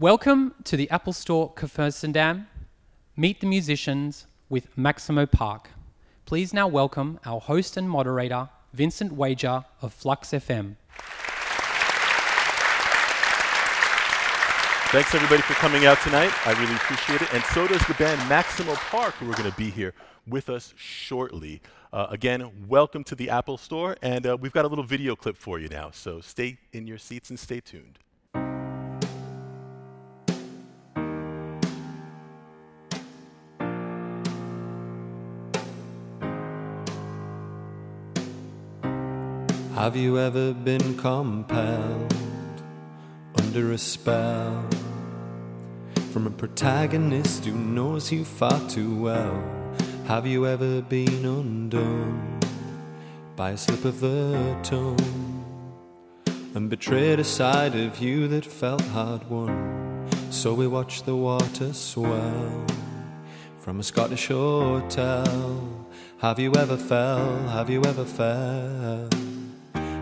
Welcome to the Apple Store Kurfürstendamm. Meet the musicians with Maximo Park. Please now welcome our host and moderator, Vincent Wager of Flux FM. Thanks everybody for coming out tonight. I really appreciate it. And so does the band Maximo Park, who are going to be here with us shortly. Uh, again, welcome to the Apple Store, and uh, we've got a little video clip for you now. So stay in your seats and stay tuned. Have you ever been compelled under a spell from a protagonist who knows you far too well? Have you ever been undone by a slip of the tongue and betrayed a side of you that felt hard won? So we watched the water swell from a Scottish hotel. Have you ever fell? Have you ever fell?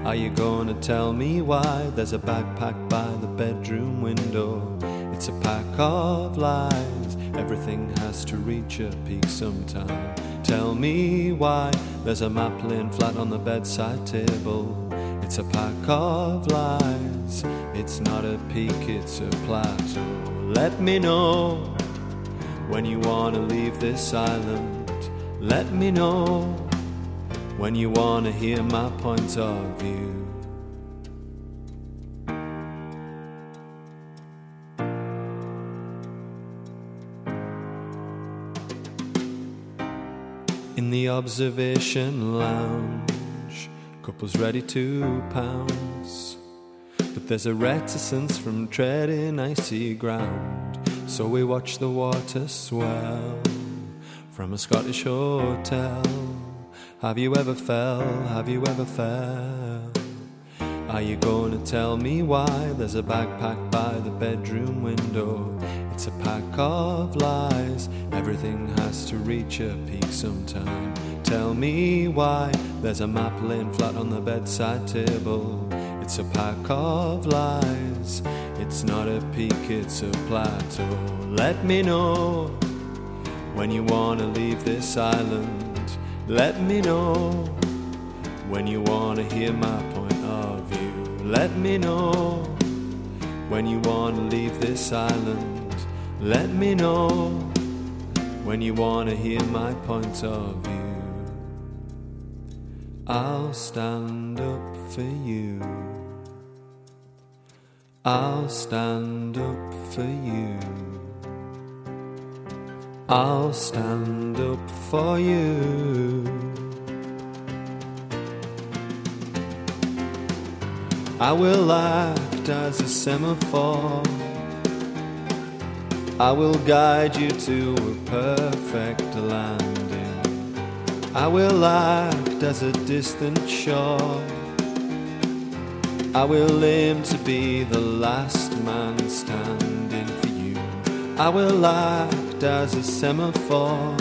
Are you gonna tell me why there's a backpack by the bedroom window? It's a pack of lies. Everything has to reach a peak sometime. Tell me why there's a map laying flat on the bedside table. It's a pack of lies. It's not a peak, it's a plateau. Let me know when you wanna leave this island. Let me know when you want to hear my point of view. In the observation lounge, couples ready to pounce. But there's a reticence from treading icy ground, so we watch the water swell from a Scottish hotel. Have you ever fell? Have you ever fell? Are you gonna tell me why there's a backpack by the bedroom window? It's a pack of lies. Everything has to reach a peak sometime. Tell me why there's a map laying flat on the bedside table. It's a pack of lies. It's not a peak, it's a plateau. Let me know when you wanna leave this island. Let me know when you want to hear my point of view. Let me know when you want to leave this island. Let me know when you want to hear my point of view. I'll stand up for you. I'll stand up for you. I'll stand up for you. I will act as a semaphore. I will guide you to a perfect landing. I will act as a distant shore. I will aim to be the last man standing for you. I will act as a semaphore.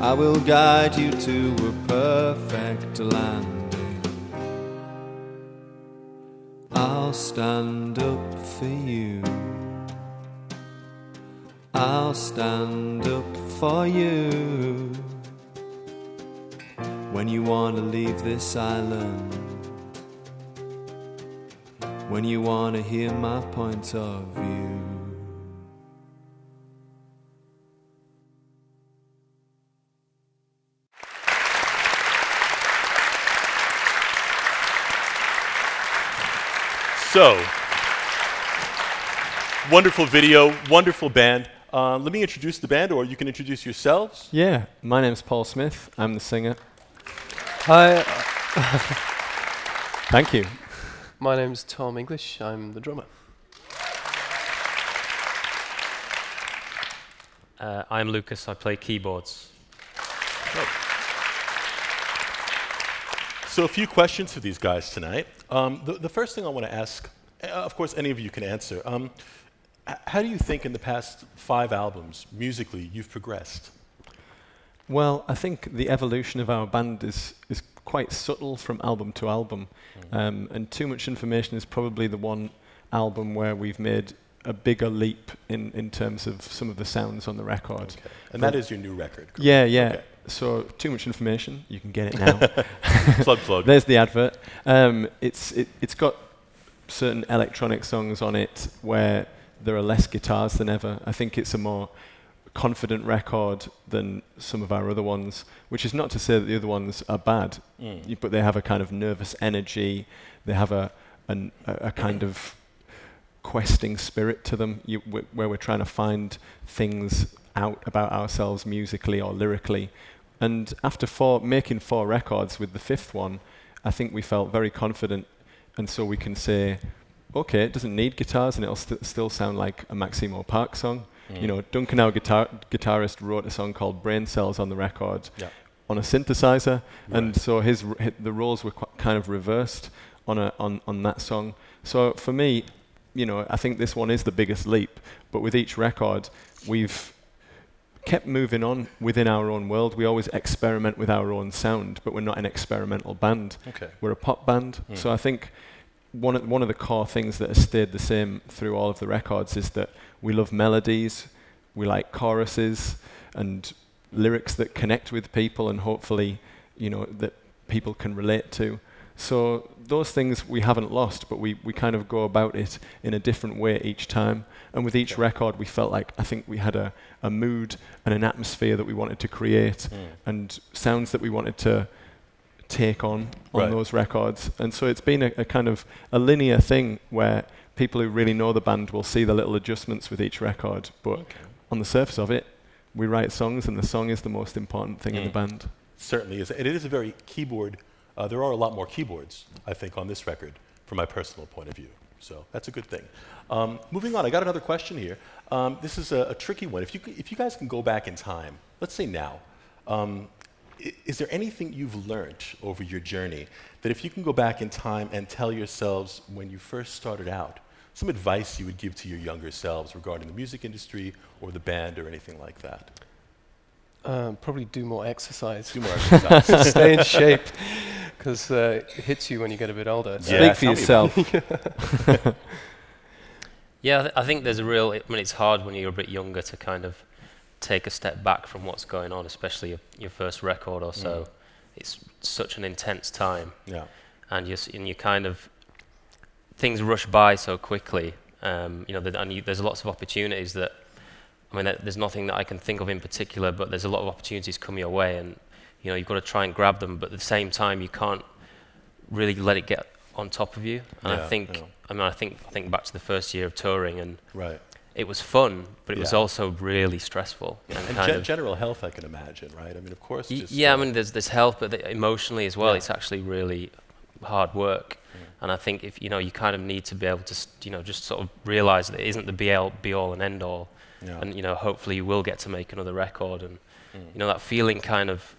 I will guide you to a perfect landing. I'll stand up for you. I'll stand up for you. When you want to leave this island. When you want to hear my point of view. So, wonderful video, wonderful band. Uh, let me introduce the band, or you can introduce yourselves. Yeah, my name's Paul Smith. I'm the singer. Hi, Thank you. my name's Tom English. I'm the drummer. Uh, I'm Lucas. I play keyboards. So, a few questions for these guys tonight. Um, the, the first thing I want to ask, uh, of course, any of you can answer. Um, h- how do you think in the past five albums, musically, you've progressed? Well, I think the evolution of our band is, is quite subtle from album to album, um, and too much information is probably the one album where we've made a bigger leap in, in terms of some of the sounds on the record. Okay. And that is your new record. correct? Yeah, yeah. Okay. So too much information. You can get it now. plug, plug. There's the advert. Um, it's it, it's got certain electronic songs on it where there are less guitars than ever. I think it's a more confident record than some of our other ones, which is not to say that the other ones are bad, Mm. but they have a kind of nervous energy. They have a an, a, a kind of questing spirit to them, you, wh- where we're trying to find things out about ourselves musically or lyrically. And after four, making four records with the fifth one, I think we felt very confident, and so we can say, okay, it doesn't need guitars, and it'll st- still sound like a Maximo Park song. Mm. You know, Duncan, our guitar- guitarist, wrote a song called Brain Cells on the record Yeah. on a synthesizer, and so his, r- the roles were qu- kind of reversed on a on on that song. So for me, you know, I think this one is the biggest leap. But with each record, we've kept moving on within our own world. We always experiment with our own sound, but we're not an experimental band. Okay. We're a pop band. Mm. So I think one of, one of the core things that has stayed the same through all of the records is that we love melodies, we like choruses and lyrics that connect with people and hopefully, you know, that people can relate to. So those things we haven't lost, but we, we kind of go about it in a different way each time. And with each record, we felt like I think we had a, a mood and an atmosphere that we wanted to create Mm. and sounds that we wanted to take on on Right. those records. And so it's been a, a kind of a linear thing where people who really know the band will see the little adjustments with each record. But Okay. on the surface of it, we write songs, and the song is the most important thing in the Mm. band. Certainly is. And it is a very keyboard. Uh, there are a lot more keyboards, I think, on this record, from my personal point of view. So that's a good thing. Um, moving on, I got another question here. Um, this is a, a tricky one. If you, if you guys can go back in time, let's say now, um, is there anything you've learned over your journey that if you can go back in time and tell yourselves when you first started out, some advice you would give to your younger selves regarding the music industry or the band or anything like that? Um, probably do more exercise. Do more exercise. Stay in shape, because uh, it hits you when you get a bit older. Yeah, Speak for tell me about yourself. Yeah, I, th- I think there's a real. I mean, it's hard when you're a bit younger to kind of take a step back from what's going on, especially your, your first record or so. Mm. It's such an intense time, yeah. and you and you kind of things rush by so quickly. Um, you know, that, and you, there's lots of opportunities that. I mean, there's nothing that I can think of in particular, but there's a lot of opportunities come your way, and you know, you've got to try and grab them. But at the same time, you can't really let it get on top of you. And Yeah, I think, yeah. I mean, I think, I think back to the first year of touring, and Right. it was fun, but it was also really stressful. And and of, general health, I can imagine, right? I mean, of course. Y- just, yeah, uh, I mean, there's there's health, but the, emotionally as well, Yeah. it's actually really hard work. And I think if you know, you kind of need to be able to, you know, just sort of realize that it isn't the be all, be all and end all. yeah. And you know, hopefully you will get to make another record. And Mm. you know, that feeling kind of,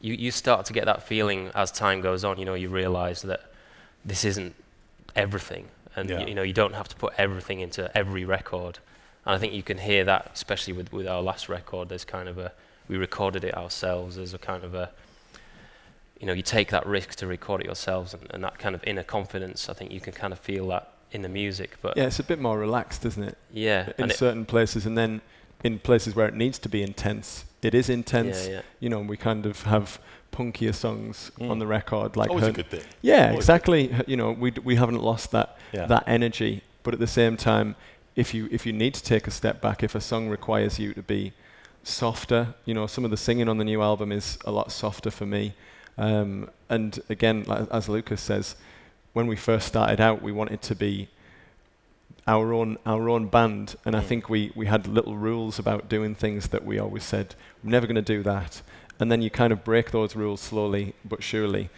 you you start to get that feeling as time goes on. You know, you realize that this isn't everything, and Yeah. you, you know, you don't have to put everything into every record. And I think you can hear that, especially with with our last record. There's kind of a, we recorded it ourselves as a kind of a, you know, you take that risk to record it yourselves, and, and that kind of inner confidence. I think you can kind of feel that in the music. But yeah, it's a bit more relaxed, isn't it? yeah, In certain places, and then in places where it needs to be intense, it is intense. yeah, yeah. You know, we kind of have punkier songs Mm. on the record, like Always her- a good thing. Yeah, Always exactly. H- You know, we d- we haven't lost that Yeah. that energy, but at the same time, if you if you need to take a step back, if a song requires you to be softer, you know, some of the singing on the new album is a lot softer for me. Um, and again, like, as Lucas says, when we first started out, we wanted to be our own our own band, and I Mm. think we we had little rules about doing things that we always said we're never going to do that, and then you kind of break those rules slowly but surely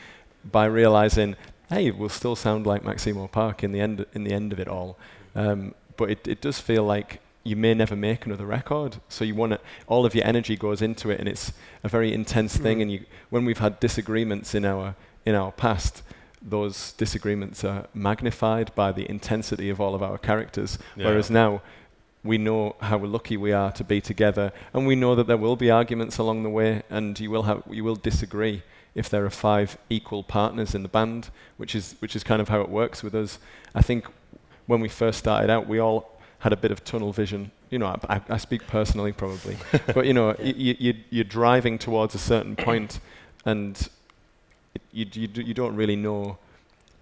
by realizing, hey, we'll still sound like Maximo Park in the end in the end of it all, um, but it it does feel like you may never make another record, so you want to all of your energy goes into it, and it's a very intense thing. Mm. And you when we've had disagreements in our in our past. Those disagreements are magnified by the intensity of all of our characters. Yeah. Whereas now, we know how lucky we are to be together, and we know that there will be arguments along the way, and you will have you will disagree if there are five equal partners in the band, which is which is kind of how it works with us. I think when we first started out, we all had a bit of tunnel vision. You know, I, I, I speak personally probably, but you know, y- y- you, you're driving towards a certain point, and you, you, you don't really know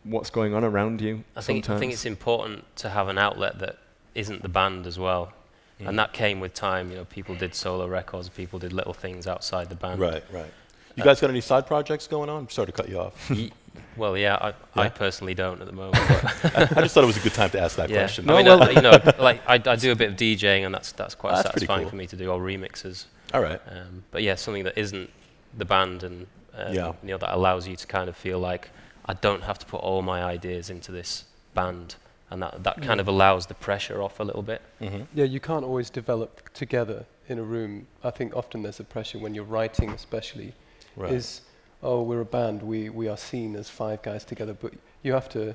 what's going on around you. I think, sometimes. I think it's important to have an outlet that isn't the band as well. Mm. And that came with time. You know, people did solo records, people did little things outside the band. Right, right. You guys got any side projects going on? Sorry to cut you off. Ye- well, yeah, I, I personally don't at the moment. But I just thought it was a good time to ask that yeah, question. I mean, well- uh, you know, like I, I do a bit of DJing, and that's that's quite That's pretty satisfying cool. for me to do, all remixes. All right. Um, but yeah, something that isn't the band, and um, Yeah. you know, that allows you to kind of feel like I don't have to put all my ideas into this band, and that that kind of allows the pressure off a little bit. Mm-hmm. Yeah, you can't always develop together in a room. I think often there's a pressure when you're writing, especially, Right. is, oh, we're a band, we, we are seen as five guys together, but you have to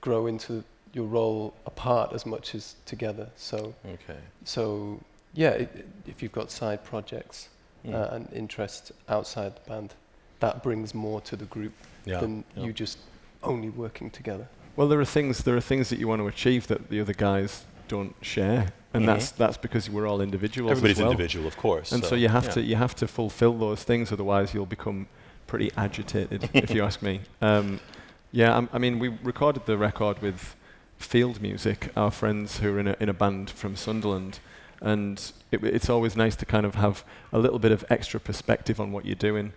grow into your role apart as much as together. So, okay. so yeah, it, it- if you've got side projects Mm. uh, and interests outside the band, that brings more to the group yeah. than yeah. you just only working together. Well, there are things there are things that you want to achieve that the other guys don't share, and Mhm. that's that's because we're all individuals. Everybody's as well. individual, of course. and so, you have yeah. to you have to fulfill those things, otherwise you'll become pretty agitated, if you ask me. Um, yeah, I'm- I mean, we recorded the record with Field Music, our friends who are in a in a band from Sunderland, and it, it's always nice to kind of have a little bit of extra perspective on what you're doing.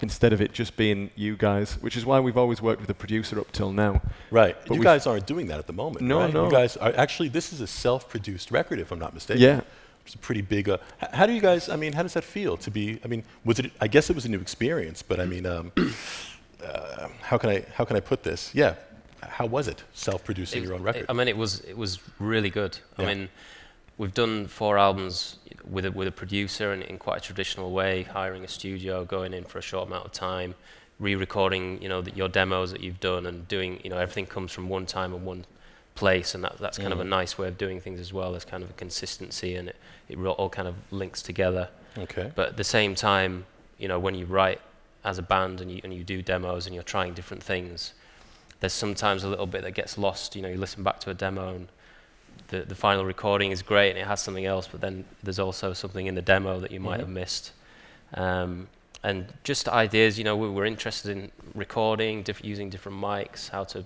Instead of it just being you guys, which is why we've always worked with a producer up till now. Right. But you guys aren't doing that at the moment. No, right? no. You guys are actually. This is a self-produced record, if I'm not mistaken. Yeah, It's a pretty big. Uh, how do you guys? I mean, how does that feel to be? I mean, was it? I guess it was a new experience, but I mean, um, uh, how can I how can I put this? Yeah, how was it self-producing It- your own it- record? I mean, it was it was really good. Yeah. I mean, we've done four albums with a, with a producer and in quite a traditional way, hiring a studio, going in for a short amount of time, re-recording, you know, the, your demos that you've done, and doing, you know, everything comes from one time and one place, and that, that's kind of a Mm. nice way of doing things as well. There's kind of a consistency, and it it all kind of links together. okay. But at the same time, you know, when you write as a band and you, and you do demos and you're trying different things, there's sometimes a little bit that gets lost. You know, you listen back to a demo and the, the final recording is great and it has something else, but then there's also something in the demo that you might Mhm. have missed. Um, and just ideas, you know, we were interested in recording, diff- using different mics, how to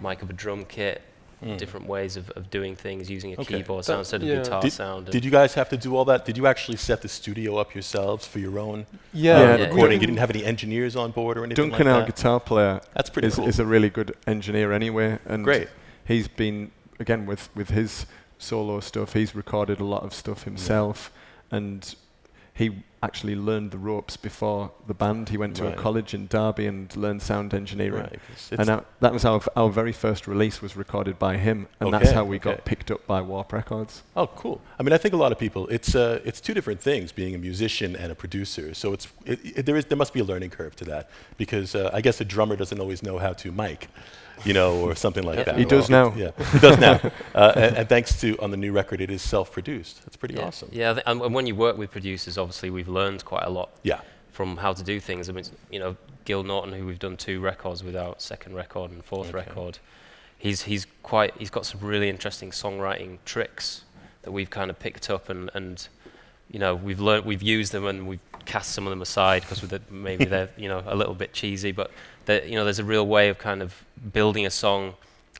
mic up a drum kit, Mm. different ways of, of doing things, using a Okay. keyboard sound instead of guitar Did- sound. Did you guys have to do all that? Did you actually set the studio up yourselves for your own Yeah, uh, Yeah, recording? we- You didn't have any engineers on board or anything Duncan, like our guitar player, That's pretty is, cool. is a really good engineer anyway, and Great. he's been again with with his solo stuff. He's recorded a lot of stuff himself, and he actually learned the ropes before the band. He went to Right. a college in Derby and learned sound engineering. Right. And it's- that, was our, our very first release was recorded by him, and that's how we okay. got picked up by Warp Records. Oh, cool. I mean, I think a lot of people, it's, uh, it's two different things, being a musician and a producer. So it's, it, it, there, is, there must be a learning curve to that because uh, I guess a drummer doesn't always know how to mic, you know, or something like that. He does Well, now. Yeah, he does now. Uh, and, and thanks to, on the new record, it is self-produced. That's pretty yeah. awesome. Yeah, I thi- and, and when you work with producers, obviously we've learned quite a lot Yeah. from how to do things. I mean, you know, Gil Norton, who we've done two records with our second record and fourth Okay. record, he's he's quite he's got some really interesting songwriting tricks that we've kind of picked up and and you know we've learned we've used them and we've cast some of them aside because maybe they're you know a little bit cheesy, but that you know there's a real way of kind of building a song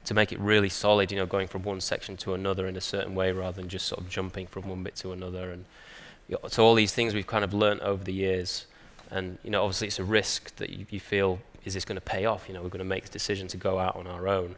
to make it really solid. You know, going from one section to another in a certain way rather than just sort of jumping from one bit to another and you know, so all these things we've kind of learnt over the years, and you know, obviously it's a risk that you, you feel is this going to pay off? You know, we're going to make the decision to go out on our own,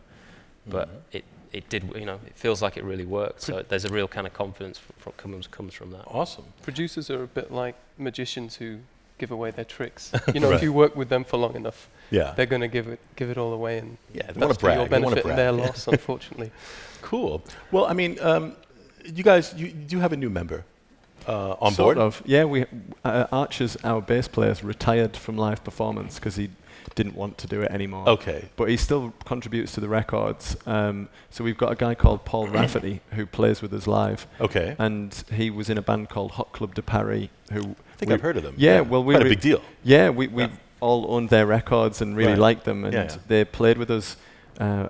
but Mhm. it it did. You know, it feels like it really worked. So there's a real kind of confidence from, from comes comes from that. Awesome. Producers are a bit like magicians who give away their tricks. You know, Right. if you work with them for long enough, Yeah. they're going to give it give it all away, and Yeah, they that's wanna to your brag, benefit and their brag. loss, unfortunately. Cool. Well, I mean, um, you guys, you, you do have a new member uh, on sort board. of. Yeah, we uh, Archis our bass player retired from live performance because he didn't want to do it anymore. Okay. But he still contributes to the records. Um, so we've got a guy called Paul Rafferty who plays with us live, Okay. and he was in a band called Hot Club de Paris. Who I think we- I've heard of them. Yeah, well, we quite a big deal. Yeah, we we Yeah. All owned their records and really Right. liked them, and Yeah, yeah. they played with us uh,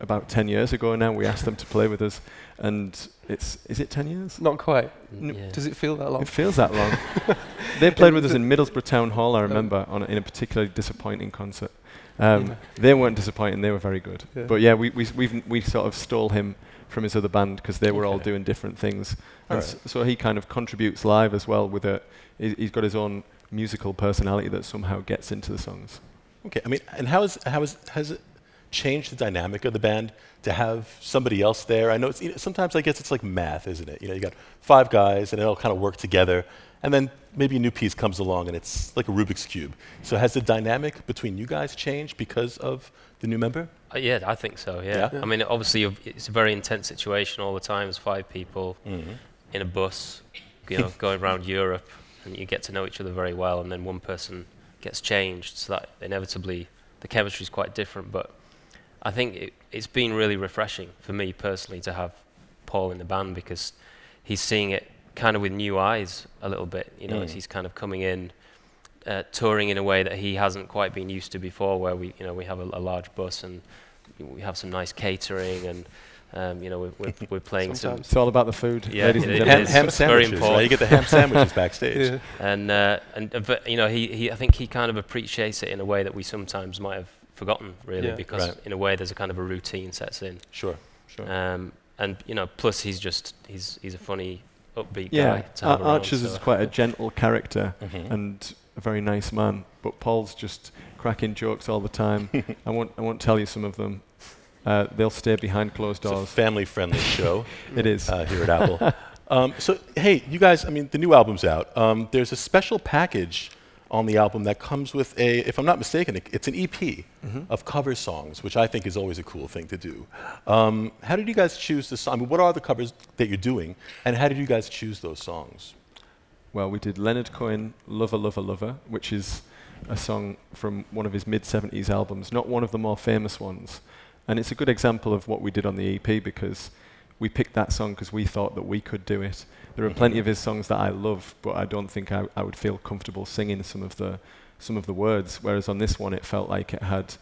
about 10 years ago now. We asked them to play with us, and it's is it 10 years? Not quite. N- Yeah. Does it feel that long? It feels that long. they played with us in Middlesbrough Town Hall, I Um, remember, on a, in a particularly disappointing concert. Um, Yeah. They weren't disappointing; they were very good. Yeah. But yeah, we we we've, we sort of stole him from his other band because they were all doing different things, All and right. s- so he kind of contributes live as well with a. He's got his own musical personality that somehow gets into the songs. Okay, I mean, and how is how is has it changed the dynamic of the band to have somebody else there? I know it's you know, sometimes I guess it's like math, isn't it? You know, you got five guys and they all kind of work together, and then maybe a new piece comes along and it's like a Rubik's cube. So has the dynamic between you guys changed because of the new member? Uh, yeah, I think so. Yeah. Yeah? Yeah. I mean, obviously, it's a very intense situation all the time. There's five people Mm-hmm. in a bus, you know, going around Europe, and you get to know each other very well. And then one person gets changed, so that inevitably the chemistry is quite different. But I think it, it's been really refreshing for me personally to have Paul in the band because he's seeing it kind of with new eyes a little bit. You know, as Mm. he's kind of coming in, uh, touring in a way that he hasn't quite been used to before, where we, you know, we have a, a large bus and we have some nice catering and. Um, you know, we're, we're, we're playing some, It's all about the food, Yeah, ladies it and is. Ham, gentlemen. It's ham sandwiches, right? You get the ham sandwiches backstage. Yeah. and uh, and uh, but you know he, he I think he kind of appreciates it in a way that we sometimes might have forgotten really Yeah. because Right. in a way there's a kind of a routine sets in Sure, sure. um, and you know plus he's just he's he's a funny upbeat Yeah, guy to Ar- have around, Archis is quite a gentle character Mhm. and a very nice man, but Paul's just cracking jokes all the time. I won't I won't tell you some of them. Uh, they'll stay behind closed It's a doors. family-friendly show. It is. uh, here at Apple. Um, so, hey, you guys, I mean, the new album's out. Um, there's a special package on the album that comes with a, if I'm not mistaken, it's an EP Mm-hmm. of cover songs, which I think is always a cool thing to do. Um, how did you guys choose the song? I mean, what are the covers that you're doing, and how did you guys choose those songs? Well, we did Leonard Cohen, Lover, Lover, Lover, which is a song from one of his mid 70s albums, not one of the more famous ones. And it's a good example of what we did on the EP because we picked that song because we thought that we could do it. There are plenty of his songs that I love, but I don't think I, I would feel comfortable singing some of the some of the words. Whereas on this one, it felt like it had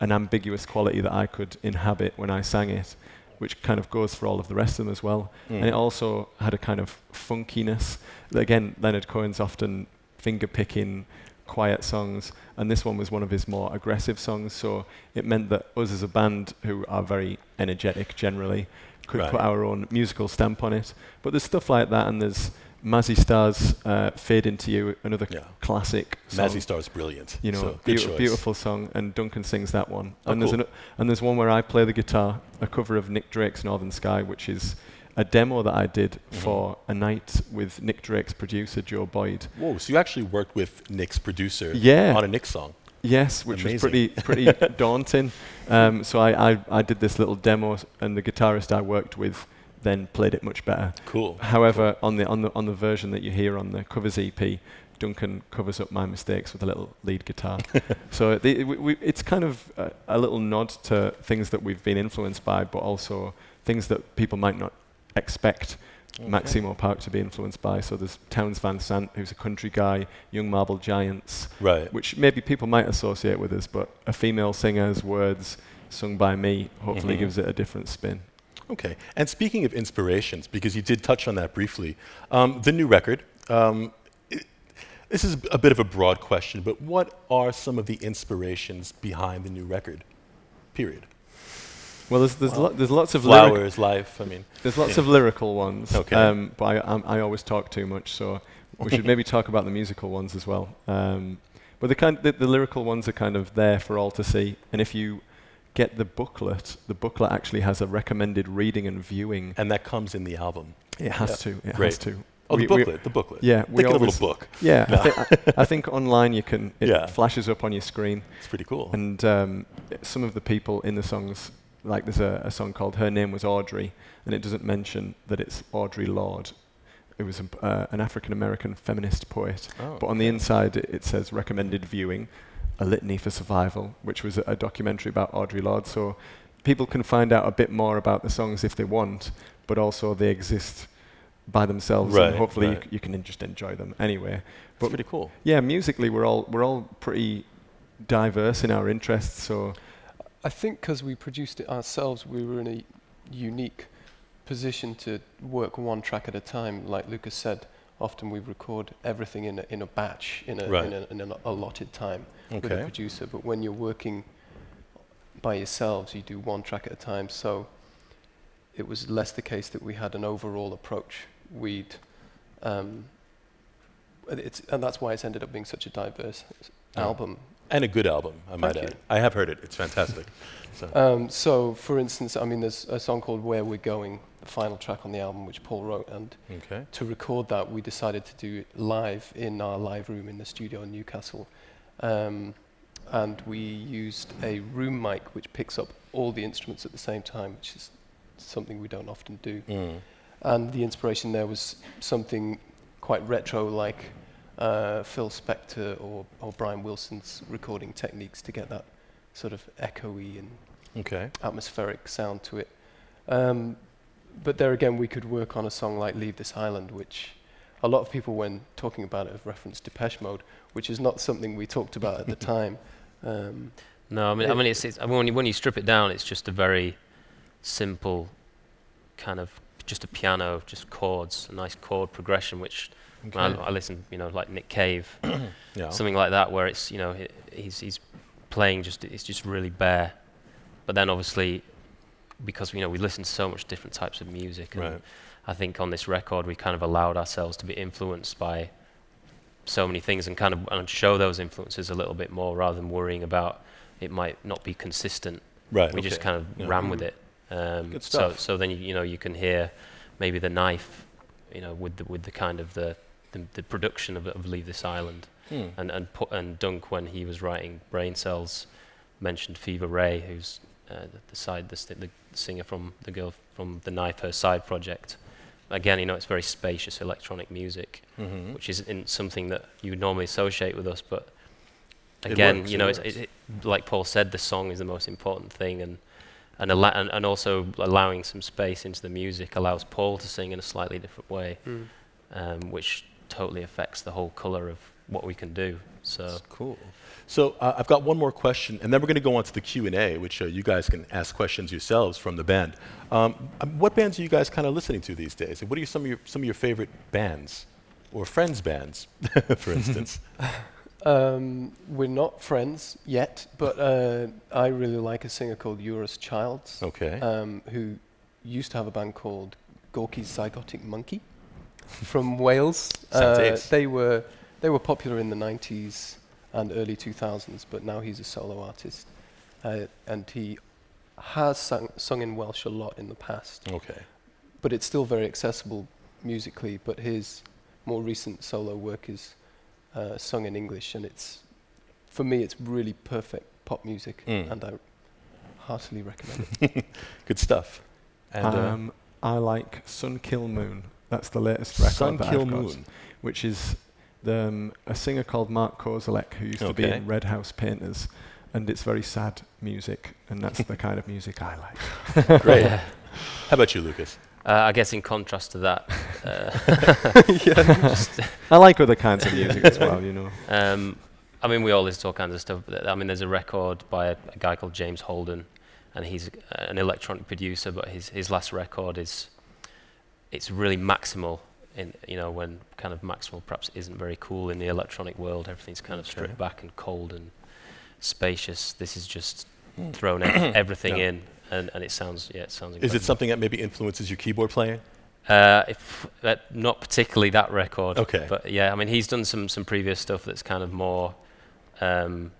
an ambiguous quality that I could inhabit when I sang it, which kind of goes for all of the rest of them as well. Hmm. And it also had a kind of funkiness. Again, Leonard Cohen's often finger picking, quiet songs, and this one was one of his more aggressive songs. So it meant that us as a band, who are very energetic generally, could Right. put our own musical stamp on it. But there's stuff like that, and there's Mazzy Star's uh, "Fade Into You," another Yeah. classic. Song. Mazzy Star's brilliant. You know, so, good beautiful song, and Duncan sings that one. Oh, and there's cool. ano- and there's one where I play the guitar, a cover of Nick Drake's "Northern Sky," which is a demo that I did Mhm. for a night with Nick Drake's producer Joe Boyd. Whoa, so you actually worked with Nick's producer Yeah. on a Nick song. Yes, which was pretty pretty daunting. Um, so I, I I did this little demo, and the guitarist I worked with then played it much better. Cool. However, on the on the on the version that you hear on the covers EP, Duncan covers up my mistakes with a little lead guitar. so the, we, we, it's kind of a, a little nod to things that we've been influenced by, but also things that people might not expect Maximo Park to be influenced by. So there's Townes Van Zandt, who's a country guy, Young Marble Giants, Right. which maybe people might associate with us, but a female singer's words sung by me hopefully Mhm. gives it a different spin. Okay. And speaking of inspirations, because you did touch on that briefly, um, the new record. Um, it, this is a bit of a broad question, but what are some of the inspirations behind the new record? Period. Well, there's there's, Wow. lo- there's lots of Flowers, life. I mean, there's lots Yeah. of lyrical ones. Okay. Um, but I, I'm, I always talk too much, so we should maybe talk about the musical ones as well. Um, but the kind the, the lyrical ones are kind of there for all to see, and if you get the booklet, the booklet actually has a recommended reading and viewing. and that comes in the album. It has Yeah. to. It Great. has to. Oh, We- the booklet. the booklet. Yeah, we Think of a little book. Yeah, No. I, think, I, I think online you can. It Yeah. flashes up on your screen, It's pretty cool. and um, some of the people in the songs, like there's a, a song called "Her Name Was Audre," and it doesn't mention that it's Audre Lorde. It was a, uh, an African American feminist poet, Oh, but on the inside it, it says recommended viewing, a litany for survival, which was a, a documentary about Audre Lorde. So people can find out a bit more about the songs if they want, but also they exist by themselves, Right, and hopefully you, right. c- you can just enjoy them anyway. It's But pretty cool. yeah, musically we're all we're all pretty diverse in our interests. So I think because we produced it ourselves, we were in a unique position to work one track at a time. Like Lucas said, often we record everything in a, in a batch, in, a, Right. in, a, in an allotted time with a producer. But when you're working by yourselves, you do one track at a time. So it was less the case that we had an overall approach. We'd, um, and it's, and that's why it's ended up being such a diverse Yeah. album. And a good album, I might Thank add. you. I have heard it. It's fantastic. So, Um, so, for instance, I mean, there's a song called "Where We're Going," the final track on the album, which Paul wrote, and okay. to record that, we decided to do it live in our live room in the studio in Newcastle, um, and we used a room mic which picks up all the instruments at the same time, which is something we don't often do. Mm. And the inspiration there was something quite retro, like uh, Phil Spector or, or Brian Wilson's recording techniques to get that sort of echoey and Okay. atmospheric sound to it. Um, but there again, we could work on a song like Leave This Island, which a lot of people, when talking about it, have referenced Depeche Mode, which is not something we talked about at the time. Um, No, I mean, I mean, it's, it's I mean, when you, when you strip it down, it's just a very simple kind of just a piano, just chords, a nice chord progression, which when I, I listen, you know, like Nick Cave, Yeah. something like that, where it's you know he, he's he's playing just it's just really bare, but then obviously because you know we listen to so much different types of music, and Right. I think on this record we kind of allowed ourselves to be influenced by so many things and kind of and show those influences a little bit more rather than worrying about it might not be consistent. Right. We just kind of Yeah. ran with it. Um, Good so stuff. so then you, you know you can hear maybe the knife, you know, with the with the kind of the the, the production of, of Leave This Island Hmm. and and pu- and Dunk when he was writing Brain Cells mentioned Fever Ray, who's uh, the, the side the, the singer from the girl from the Knife Her Side project. Again, you know, it's very spacious electronic music, Mhm. which isn't something that you would normally associate with us, but again, works, you it know, it's, it, it, like Paul said, the song is the most important thing, and and, alla- and and also allowing some space into the music allows Paul to sing in a slightly different way, um, which totally affects the whole color of what we can do. So That's cool. So uh, I've got one more question, and then we're going to go on to the Q and A, which uh, you guys can ask questions yourselves from the band. Um, um, what bands are you guys kind of listening to these days? What are your, some of your some of your favorite bands, or friends' bands, for instance? um, we're not friends yet, but uh, I really like a singer called Euros Childs, okay. um, who used to have a band called Gorky's Zygotic Mynci from Wales. Uh, they were they were popular in the 90s and early 2000s, but now he's a solo artist, uh, and he has sung, sung in Welsh a lot in the past. okay. But it's still very accessible musically. But his more recent solo work is uh, sung in English, and it's for me it's really perfect pop music, Mm. and I heartily recommend it. Good stuff. And uh, um, I like Sun Kil Moon. That's the latest record Sun that Kil I've got, Moon. which is the, um, a singer called Mark Kozelek who used to be in Red House Painters, and it's very sad music, and that's the kind of music I like. Great. How about you, Lucas? uh, I guess in contrast to that, uh, I like other kinds of music as well, you know. Um, I mean, we all listen to all kinds of stuff. But I mean, there's a record by a, a guy called James Holden, and he's uh, an electronic producer. But his his last record is it's really maximal. In you know when kind of maximal perhaps isn't very cool in the electronic world. Everything's kind of stripped back and cold and spacious. This is just Hmm. thrown everything Yeah. in, and, and it sounds yeah, it sounds. Good. Is it something that maybe influences your keyboard playing? Uh, if, uh, not particularly that record. Okay. But yeah, I mean, he's done some some previous stuff that's kind of more. Um,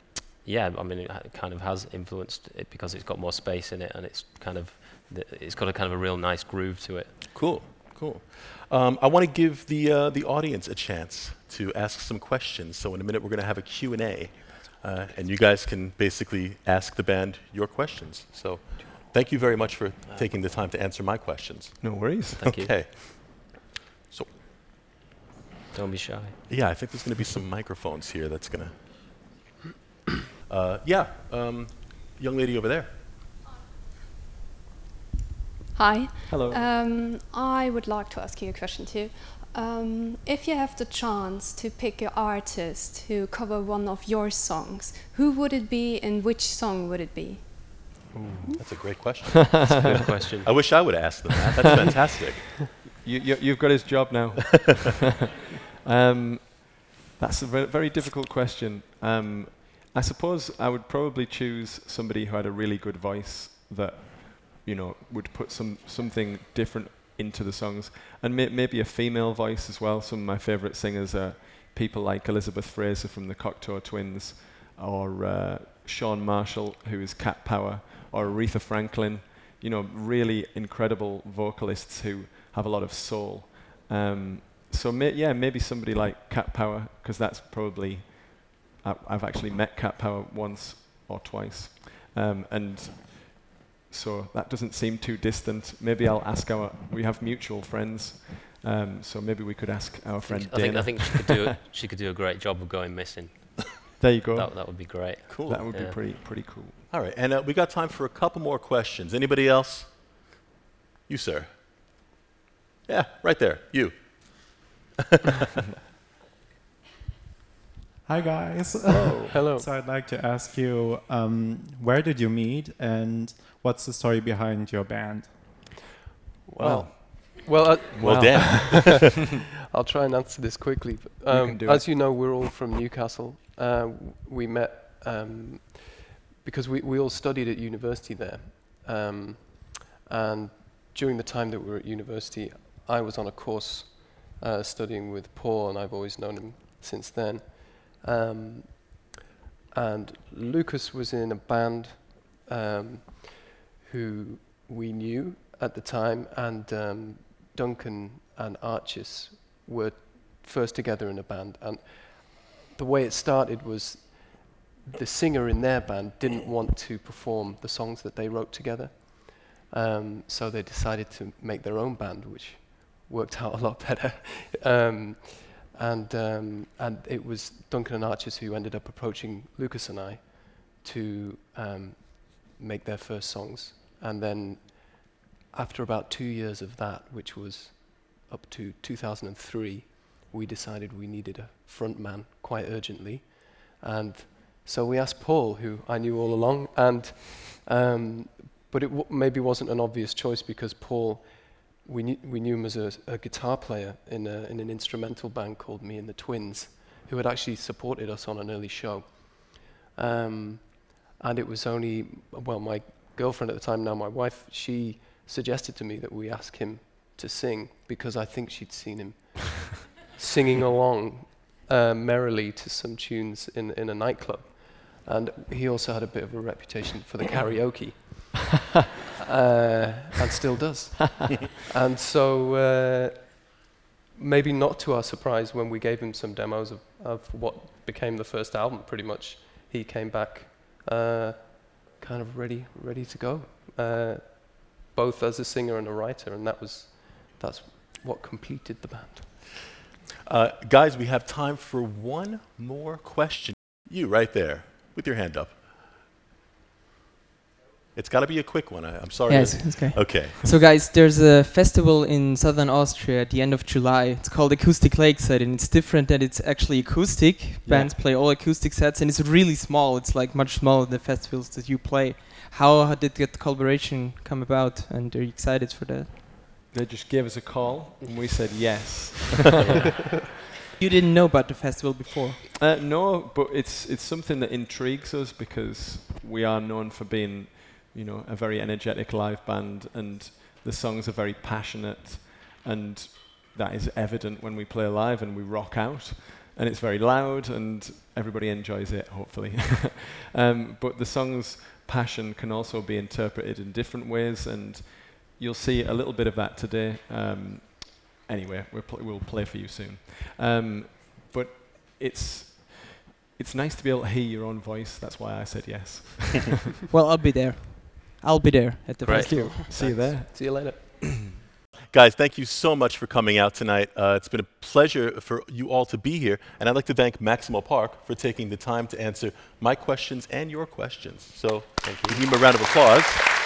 yeah, I mean, it kind of has influenced it because it's got more space in it, and it's kind of th- it's got a kind of a real nice groove to it. Cool, cool. Um, I want to give the uh, the audience a chance to ask some questions. So in a minute, we're going to have a Q and A, uh, and you guys can basically ask the band your questions. So, thank you very much for taking the time to answer my questions. No worries. Thank you. okay. So Don't be shy. yeah, I think there's going to be some microphones here. That's going to. Uh, yeah, um, young lady over there. Hi. Hello. Um, I would like to ask you a question too. Um, if you have the chance to pick an artist to cover one of your songs, who would it be and which song would it be? That's a great question. That's a good question. I wish I would ask them that. That's fantastic. You, you, you've got his job now. um, that's a very, very difficult question. Um, I suppose I would probably choose somebody who had a really good voice that, you know, would put some something different into the songs, and may, maybe a female voice as well. Some of my favourite singers are people like Elizabeth Fraser from the Cocteau Twins, or uh, Chan Marshall, who is Cat Power, or Aretha Franklin. You know, really incredible vocalists who have a lot of soul. Um, so may, yeah, maybe somebody like Cat Power, because that's probably I, I've actually met Cat Power once or twice, um, and so that doesn't seem too distant. Maybe I'll ask our we have mutual friends, um, so maybe we could ask our friend I think, Dana. I think she could do a, she could do a great job of going missing. there you go. That, that would be great. Cool. That would be pretty pretty cool. All right, and uh, we got time for a couple more questions. Anybody else? You, sir. Yeah, right there. You. Hi guys. Hello. so I'd like to ask you, um, where did you meet, and what's the story behind your band? Well, well, uh, Well, Wow. I'll try and answer this quickly. You Um, can do as it. you know, we're all from Newcastle. Uh, we met um, because we, we all studied at university there. Um, and during the time that we were at university, I was on a course uh, studying with Paul, and I've always known him since then. Um, and Lucas was in a band um, who we knew at the time, and um, Duncan and Archis were first together in a band. And the way it started was the singer in their band didn't want to perform the songs that they wrote together. Um, so they decided to make their own band, which worked out a lot better. um, and, um, and it was Duncan and Archis who ended up approaching Lucas and I to um, make their first songs. And then after about two years of that, which was up to 2003, we decided we needed a front man quite urgently. And so we asked Paul, who I knew all along, and um, but it w- maybe wasn't an obvious choice because Paul, we knew, we knew him as a, a guitar player in, a, in an instrumental band called Me and the Twins, who had actually supported us on an early show. Um, and it was only, well, my girlfriend at the time, now my wife, she suggested to me that we ask him to sing because I think she'd seen him singing along uh, merrily to some tunes in, in a nightclub. And he also had a bit of a reputation for the karaoke, uh, and still does. and so, uh, maybe not to our surprise, when we gave him some demos of, of what became the first album, pretty much, he came back uh, kind of ready, ready to go, uh, both as a singer and a writer, and that was that's what completed the band. Uh, guys, we have time for one more question. You, right there, with your hand up. It's got to be a quick one. I, I'm sorry. Yes, it's okay. Okay. So, guys, there's a festival in southern Austria at the end of July. It's called Acoustic Lakeside, and it's different that it's actually acoustic. Bands play all acoustic sets, and it's really small. It's like much smaller than the festivals that you play. How, how did that collaboration come about, and are you excited for that? They just gave us a call, and we said yes. You didn't know about the festival before. Uh, no, but it's it's something that intrigues us because we are known for being, you know, a very energetic live band, and the songs are very passionate, and that is evident when we play live and we rock out, and it's very loud, and everybody enjoys it, hopefully. um, but the song's passion can also be interpreted in different ways, and you'll see a little bit of that today. Um, anyway, we'll, pl- we'll play for you soon. Um, but it's it's nice to be able to hear your own voice. That's why I said yes. Well, I'll be there. I'll be there at the Great. festival. See you there. See you later. Guys, thank you so much for coming out tonight. Uh, it's been a pleasure for you all to be here, and I'd like to thank Maximo Park for taking the time to answer my questions and your questions. So, thank you. give him a round of applause.